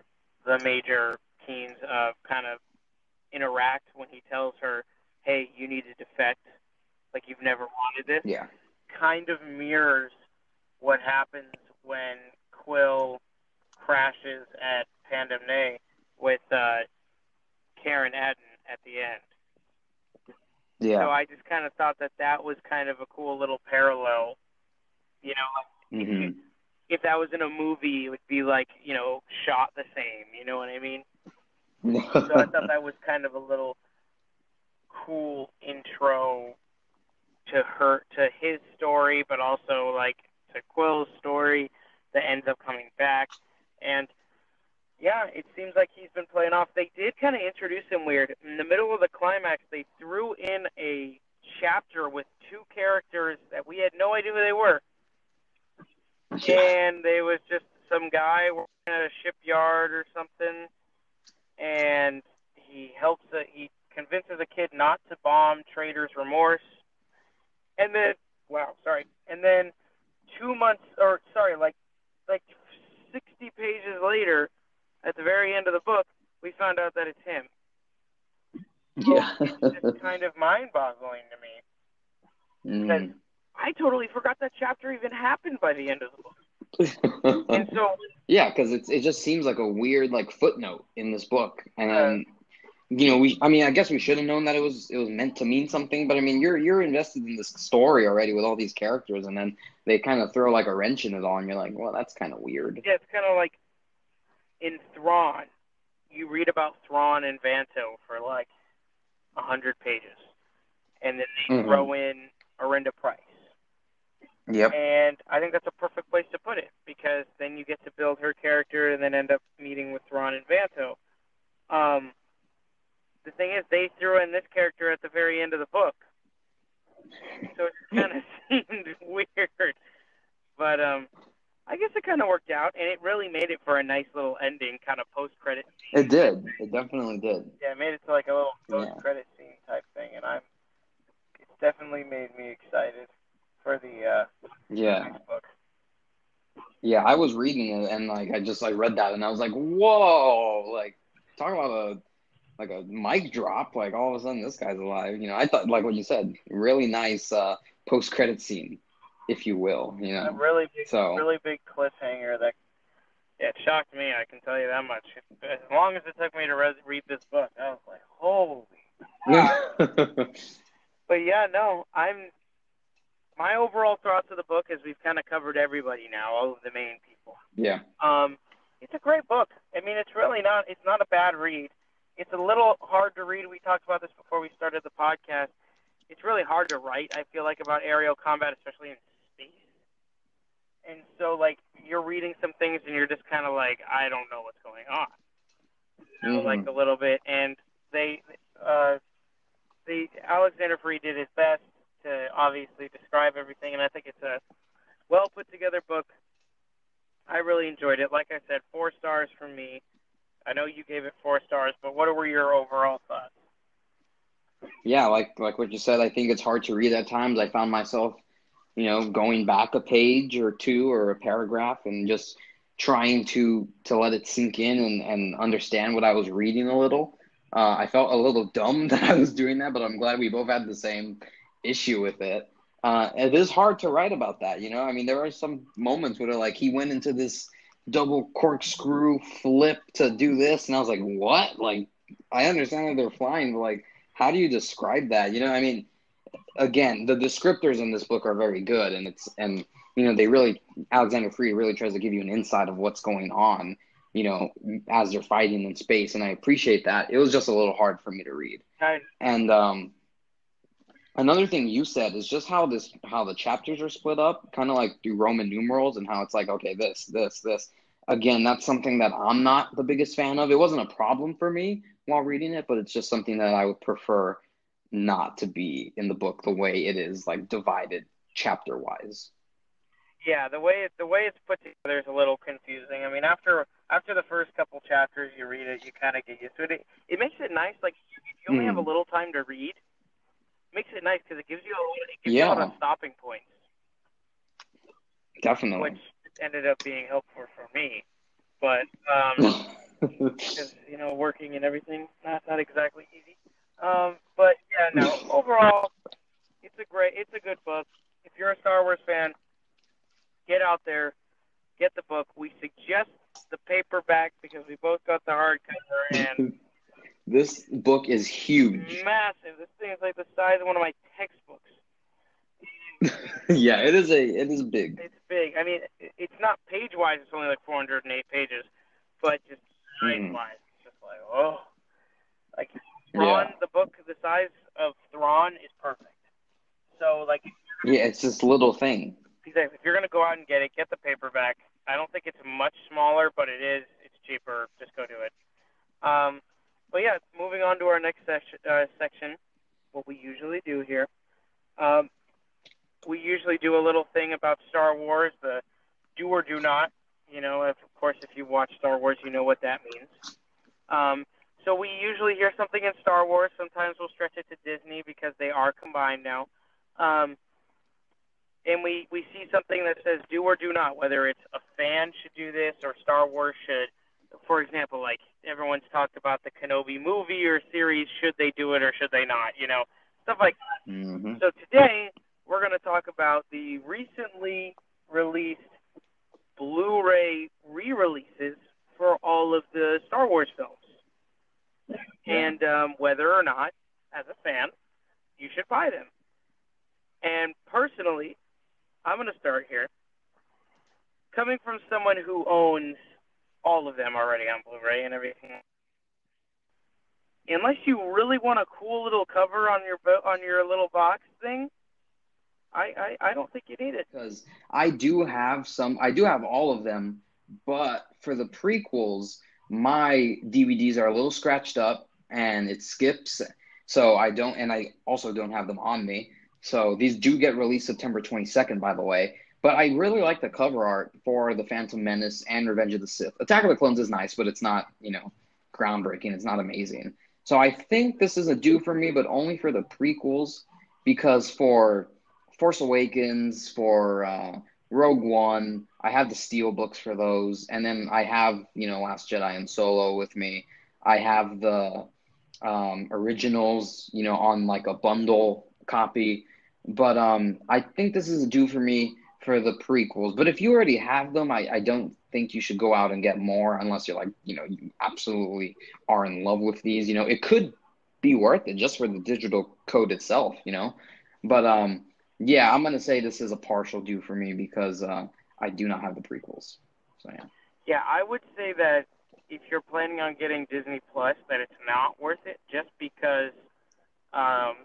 B: the Major Keize uh, kind of interact when he tells her, "Hey, you need to defect, like you've never wanted this."
A: Yeah.
B: Kind of mirrors what happens when Quell crashes at Pandem with uh, Caern Adan at the end.
A: Yeah.
B: So I just kind of thought that that was kind of a cool little parallel. You know, like
A: mm-hmm.
B: if, if that was in a movie, it would be like you know shot the same. You know what I mean? so I thought that was kind of a little cool intro to her to his story, but also like to Quell's story that ends up coming back. And yeah, it seems like he's been playing off. They did kind of introduce him weird. In the middle of the climax, they threw in a chapter with two characters that we had no idea who they were. And there was just some guy working at a shipyard or something and he helps a, he convinces a kid not to bomb Traitor's Remorse. And then wow, sorry. And then two months or sorry, like like sixty pages later, at the very end of the book, we found out that it's him.
A: Yeah.
B: it's just kind of mind boggling to me.
A: Mm.
B: I totally forgot that chapter even happened by the end of the book. and so
A: yeah, because it's it just seems like a weird like footnote in this book, and then you know we I mean I guess we should have known that it was it was meant to mean something, but I mean you're you're invested in this story already with all these characters, and then they kind of throw like a wrench in it all, and you're like, well, that's kind of weird.
B: Yeah, it's kind of like in Thrawn, you read about Thrawn and Vanto for like a hundred pages, and then they mm-hmm. throw in Arihnda Pryce.
A: Yep.
B: And I think that's a perfect place to put it because then you get to build her character and then end up meeting with Thrawn and Vanto. Um, the thing is, they threw in this character at the very end of the book, so it kind of seemed weird. But um, I guess it kind of worked out, and it really made it for a nice little ending, kind of post credit.
A: It did. It definitely did.
B: Yeah, it made it to like a little post credit yeah. scene type thing, and I'm. It's definitely made me excited for the uh,
A: yeah
B: next book.
A: Yeah, I was reading it and like I just like read that and I was like, whoa! Like talk about a like a mic drop. Like all of a sudden this guy's alive. You know, I thought like what you said, really nice uh, post credit scene if you will. You know,
B: a really big, so, really big cliffhanger that it shocked me. I can tell you that much. As long as it took me to res- read this book, I was like, holy. but yeah, no, I'm. My overall thoughts of the book is we've kind of covered everybody now, all of the main people.
A: Yeah.
B: Um, it's a great book. I mean, it's really not. It's not a bad read. It's a little hard to read. We talked about this before we started the podcast. It's really hard to write. I feel like about aerial combat, especially in space. and so like you're reading some things and you're just kind of like I don't know what's going on, mm-hmm. like a little bit. And they, uh, the Alexander Freed did his best to obviously describe everything, and I think it's a well put together book. I really enjoyed it. Like I said, four stars from me. I know you gave it four stars, but what were your overall thoughts?
A: Yeah, like like what you said, I think it's hard to read at times. I found myself you know, going back a page or two or a paragraph and just trying to to let it sink in and, and understand what I was reading a little. Uh, I felt a little dumb that I was doing that, but I'm glad we both had the same issue with it. Uh, it is hard to write about that, you know. I mean, there are some moments where like he went into this double corkscrew flip to do this, and I was like, "What?" Like, I understand that they're flying, but like, how do you describe that? You know, I mean, again, the descriptors in this book are very good, and it's and you know they really Alexander Freed really tries to give you an insight of what's going on, you know, as they're fighting in space, and I appreciate that. It was just a little hard for me to read.
B: Right.
A: And um, another thing you said is just how this how the chapters are split up, kind of like through Roman numerals, and how it's like okay, this, this, this. Again, that's something that I'm not the biggest fan of. It wasn't a problem for me while reading it, but it's just something that I would prefer not to be in the book the way it is like divided chapter wise.
B: Yeah, the way the way it's put together is a little confusing. I mean, after after the first couple chapters, you read it, you kind of get used to it. it. It makes it nice. Like you only mm. have a mm-hmm. little time to read. Makes it nice because it gives you a it gives yeah. you a lot of stopping points.
A: Definitely.
B: Which ended up being helpful for me, but um, because you know working and everything, not not exactly easy. Um, but yeah, no. Overall, it's a great, it's a good book. If you're a Star Wars fan, get out there, get the book. We suggest the paperback because we both got the hardcover, and
A: this book is huge,
B: massive. This thing is like the size of one of my textbooks.
A: yeah, it is a, it is big.
B: It's big. I mean, it's not page wise. It's only like 408 pages, but just size wise, mm. it's just like oh, like Thrawn, yeah. the book the size of Thrawn is perfect. So like
A: Yeah, it's this little thing.
B: Exactly. If you're gonna go out and get it, get the paperback. I don't think it's much smaller, but it is. It's cheaper. Just go do it. Um, but yeah, moving on to our next section. Uh, section, what we usually do here. Um, we usually do a little thing about Star Wars, the do or do not. You know, of course, if you watch Star Wars, you know what that means. Um, so we usually hear something in Star Wars. Sometimes we'll stretch it to Disney because they are combined now. Um, and we, we see something that says do or do not, whether it's a fan should do this or Star Wars should. For example, like everyone's talked about the Kenobi movie or series, should they do it or should they not? You know, stuff like that.
A: Mm-hmm.
B: So today we're going to talk about the recently released Blu-ray re-releases for all of the Star Wars films, yeah. and um, whether or not, as a fan, you should buy them. And personally, I'm going to start here. Coming from someone who owns all of them already on Blu-ray and everything, unless you really want a cool little cover on your on your little box thing, I, I, I don't think you need it.
A: Because I do have some, I do have all of them, but for the prequels, my DVDs are a little scratched up and it skips. So I don't, and I also don't have them on me. So these do get released September 22nd, by the way. But I really like the cover art for The Phantom Menace and Revenge of the Sith. Attack of the Clones is nice, but it's not, you know, groundbreaking. It's not amazing. So I think this is a do for me, but only for the prequels because for Force Awakens, for uh, Rogue One, I have the steel books for those, and then I have you know Last Jedi and Solo with me. I have the um, originals, you know, on like a bundle copy. But um, I think this is a do for me for the prequels. But if you already have them, I, I don't think you should go out and get more unless you're like, you know, you absolutely are in love with these. You know, it could be worth it just for the digital code itself, you know. But um, yeah, I'm gonna say this is a partial do for me because uh, I do not have the prequels. So yeah.
B: Yeah, I would say that if you're planning on getting Disney Plus, that it's not worth it just because um,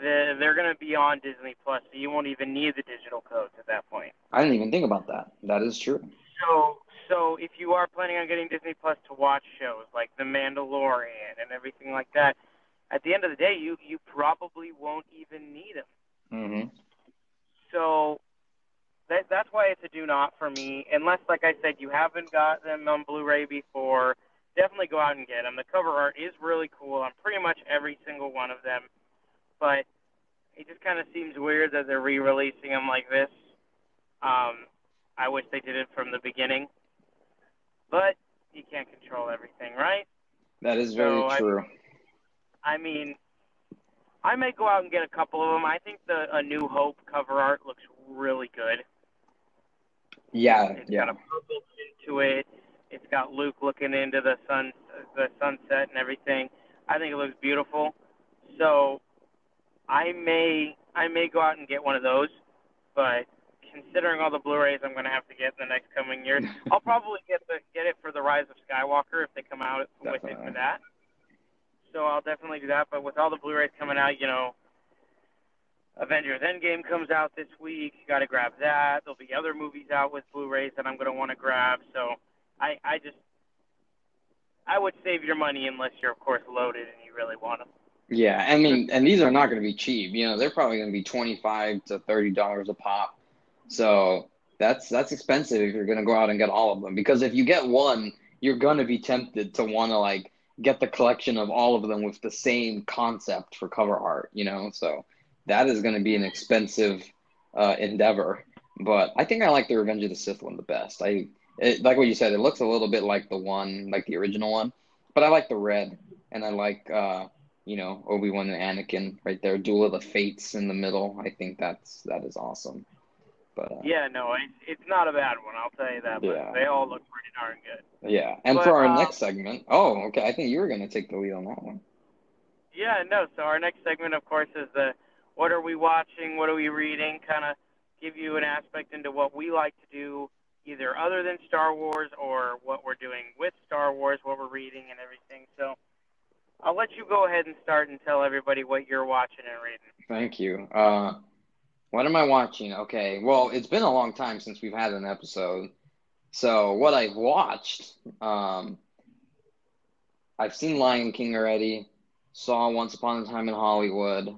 B: the, they're going to be on Disney Plus, so you won't even need the digital codes at that point.
A: I didn't even think about that. That is true.
B: So, so if you are planning on getting Disney Plus to watch shows like The Mandalorian and everything like that, at the end of the day, you you probably won't even need them.
A: Mm-hmm.
B: So that, that's why it's a do not for me. Unless, like I said, you haven't got them on Blu-ray before, definitely go out and get them. The cover art is really cool on pretty much every single one of them, but it just kind of seems weird that they're re-releasing them like this. Um, I wish they did it from the beginning, but you can't control everything, right?
A: That is very so, true.
B: I, I mean, I may go out and get a couple of them. I think the A New Hope cover art looks really good.
A: Yeah,
B: it's
A: yeah.
B: got a purple to it. It's got Luke looking into the sun, the sunset and everything. I think it looks beautiful. So, I may, I may go out and get one of those. But considering all the Blu-rays I'm going to have to get in the next coming years, I'll probably get the get it for the Rise of Skywalker if they come out Definitely. with it for that so I'll definitely do that. But with all the Blu-rays coming out, you know, Avengers Endgame comes out this week. Got to grab that. There'll be other movies out with Blu-rays that I'm going to want to grab. So I, I just, I would save your money unless you're, of course, loaded and you really want them.
A: Yeah, I mean, and these are not going to be cheap. You know, they're probably going to be twenty-five to thirty dollars a pop. So that's that's expensive if you're going to go out and get all of them. Because if you get one, you're going to be tempted to want to like get the collection of all of them with the same concept for cover art, you know? So that is going to be an expensive uh, endeavor. But I think I like the Revenge of the Sith one the best. I it, like what you said. It looks a little bit like the one, like the original one, but I like the red, and I like uh, you know Obi Wan and Anakin right there, Duel of the Fates in the middle. I think that's that is awesome. But uh,
B: yeah, no, it's it's not a bad one. I'll tell you that. But yeah. they all look pretty darn good.
A: Yeah, and but, for our uh, next segment, oh, okay, I think you were going to take the lead on that one.
B: Yeah, no. So our next segment, of course, is the what are we watching, what are we reading, kind of give you an aspect into what we like to do, either other than Star Wars or what we're doing with Star Wars, what we're reading, and everything. So. I'll let you go ahead and start and tell everybody what you're watching and reading.
A: Thank you. Uh, what am I watching? Okay, well, it's been a long time since we've had an episode. So what I've watched, um, I've seen Lion King already. Saw Once Upon a Time in Hollywood,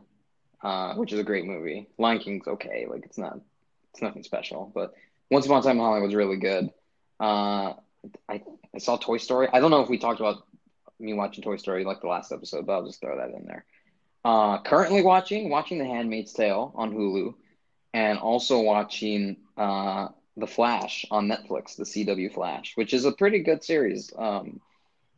A: uh, which is a great movie. Lion King's okay, like it's not, it's nothing special, but Once Upon a Time in Hollywood was really good. Uh, I I saw Toy Story. I don't know if we talked about me watching Toy Story like the last episode, but I'll just throw that in there. Uh, currently watching watching The Handmaid's Tale on Hulu and also watching uh, The Flash on Netflix, the CW Flash, which is a pretty good series. Um,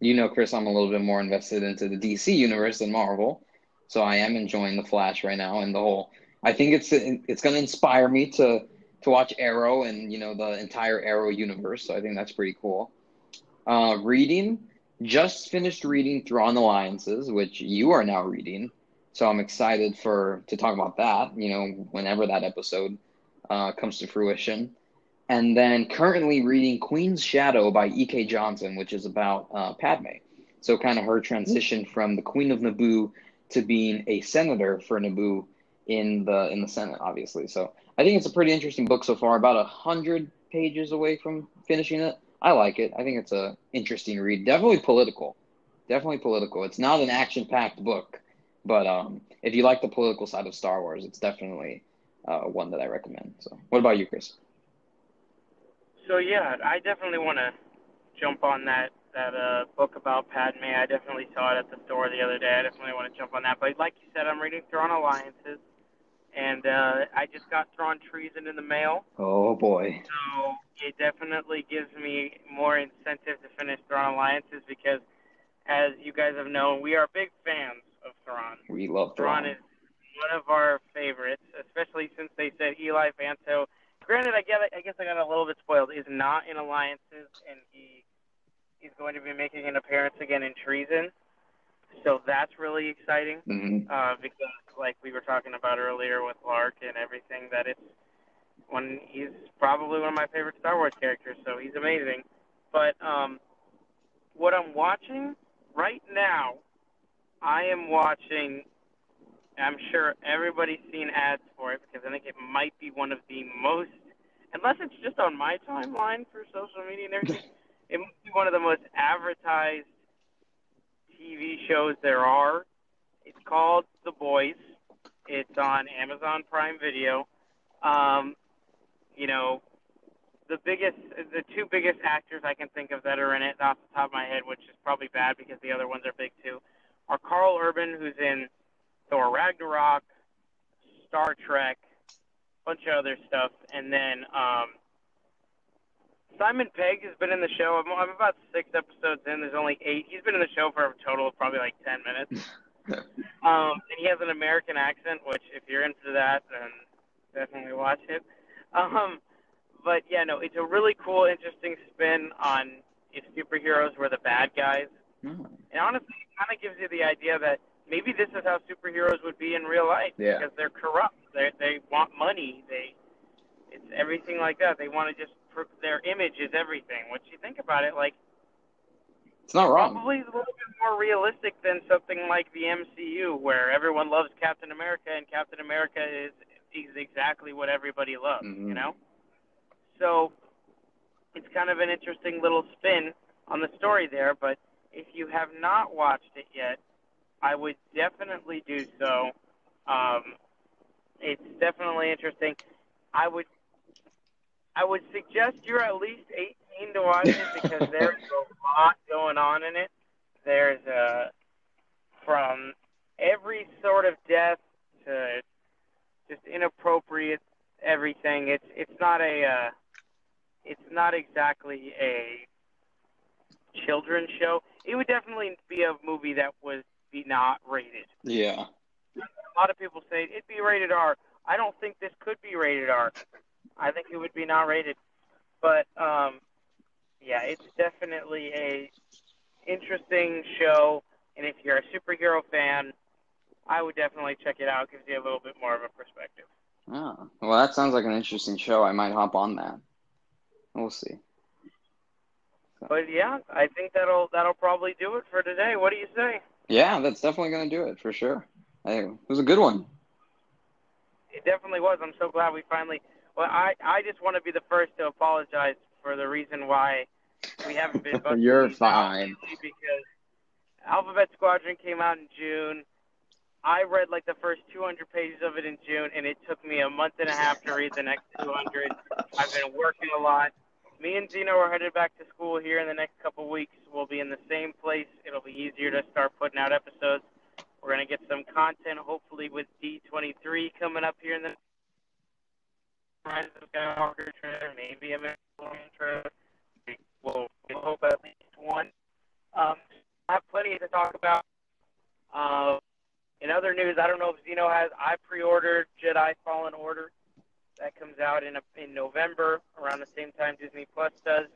A: you know, Chris, I'm a little bit more invested into the DC universe than Marvel, so I am enjoying The Flash right now and the whole I think it's it's going to inspire me to to watch Arrow and you know the entire Arrow universe. So I think that's pretty cool. Uh, reading, just finished reading Thrawn Alliances, which you are now reading. So I'm excited for to talk about that. You know, whenever that episode uh, comes to fruition. And then currently reading Queen's Shadow by E.K. Johnston which is about uh, Padme. So kind of her transition from the Queen of Naboo to being a senator for Naboo in the in the Senate, obviously. So I think it's a pretty interesting book so far. About a hundred pages away from finishing it. I like it. I think it's a interesting read. Definitely political. Definitely political. It's not an action packed book, but um, if you like the political side of Star Wars, it's definitely uh, one that I recommend. So, what about you, Chris?
B: So yeah, I definitely want to jump on that that uh, book about Padme. I definitely saw it at the store the other day. I definitely want to jump on that. But like you said, I'm reading Thrawn Alliances and uh, I just got Thrawn Treason in the mail.
A: Oh boy!
B: So it definitely gives me more incentive to finish Thrawn Alliances because, as you guys have known, we are big fans of Thrawn.
A: We love Thrawn.
B: Thrawn is one of our favorites, especially since they said Eli Vanto. Granted, I guess I guess I got a little bit spoiled. Is not in Alliances, and he he's going to be making an appearance again in Treason. So that's really exciting
A: mm-hmm.
B: uh, because, like we were talking about earlier with Lark and everything, that it's one. He's probably one of my favorite Star Wars characters, so he's amazing. But um, what I'm watching right now, I am watching. I'm sure everybody's seen ads for it because I think it might be one of the most, unless it's just on my timeline for social media and everything, it must be one of the most advertised TV shows there are. It's called The Boys. It's on Amazon Prime Video. Um, you know, the biggest, the two biggest actors I can think of that are in it off the top of my head, which is probably bad because the other ones are big too, are Karl Urban, who's in Thor Ragnarok, Star Trek, a bunch of other stuff, and then um, Simon Pegg has been in the show. I'm, I'm about six episodes in. There's only eight. He's been in the show for a total of probably like ten minutes. um, and he has an American accent, which if you're into that, then definitely watch it. Um, but yeah, no, it's a really cool, interesting spin on if superheroes were the bad guys.
A: Mm.
B: And honestly, it kind of gives you the idea that maybe this is how superheroes would be in real life
A: yeah.
B: because they're corrupt. They they want money. They it's everything like that. They want to just their image is everything. Once you think about it, like
A: it's not wrong.
B: Probably a little bit more realistic than something like the MCU, where everyone loves Captain America, and Captain America is is exactly what everybody loves.
A: Mm-hmm.
B: You know, so it's kind of an interesting little spin on the story there. But if you have not watched it yet, I would definitely do so. Um, it's definitely interesting. I would I would suggest you're at least 18 to watch it because there's a lot going on in it. There's uh, from every sort of death to just inappropriate everything. It's it's not a uh, it's not exactly a children's show. It would definitely be a movie that was be not rated.
A: Yeah.
B: A lot of people say it'd be rated R. I don't think this could be rated R. I think it would be not rated. But um, yeah, it's definitely a interesting show, and if you're a superhero fan, I would definitely check it out. It gives you a little bit more of a perspective.
A: Oh, well, that sounds like an interesting show. I might hop on that. We'll see.
B: So. But yeah, I think that'll that'll probably do it for today. What do you say?
A: Yeah, that's definitely going to do it for sure. Hey, it was a good one.
B: It definitely was. I'm so glad we finally well, I I just want to be the first to apologize for the reason why we haven't been.
A: You're fine.
B: Because Alphabet Squadron came out in June. I read like the first 200 pages of it in June, and it took me a month and a half to read the next 200. I've been working a lot. Me and Zeno are headed back to school here in the next couple weeks. We'll be in the same place. It'll be easier to start putting out episodes. We're gonna get some content, hopefully with D23 coming up here in the Rise of Skywalker trailer, maybe a Mandalorian trailer. We'll, we'll hope at least one. Um, I have plenty to talk about. Uh, in other news, I don't know if Zeno has. I pre-ordered Jedi Fallen Order. That comes out in a, in November, around the same time Disney Plus does.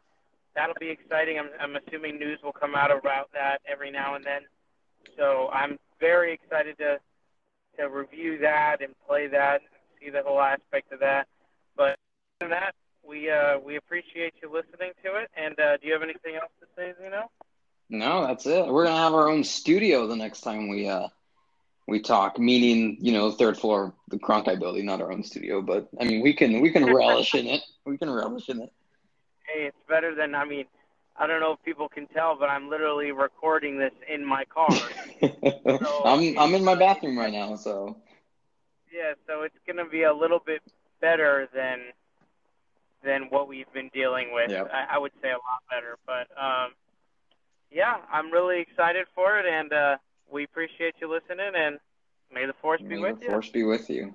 B: That'll be exciting. I'm, I'm assuming news will come out about that every now and then. So I'm very excited to to review that and play that, and see the whole aspect of that. But other than that, we uh, we appreciate you listening to it. And uh, do you have anything else to say, Zeno?
A: No, that's it. We're gonna have our own studio the next time we uh we talk. Meaning, you know, third floor, the Cronkite building, not our own studio. But I mean, we can we can relish in it. We can relish in it.
B: Hey, it's better than I mean. I don't know if people can tell, but I'm literally recording this in my car.
A: so, I'm I'm in my bathroom right now, so.
B: Yeah, so it's gonna be a little bit better than than what we've been dealing with.
A: Yep.
B: I, I would say a lot better, but um, yeah, I'm really excited for it, and uh, we appreciate you listening. And may the force be
A: May
B: with
A: the
B: you.
A: force be with you.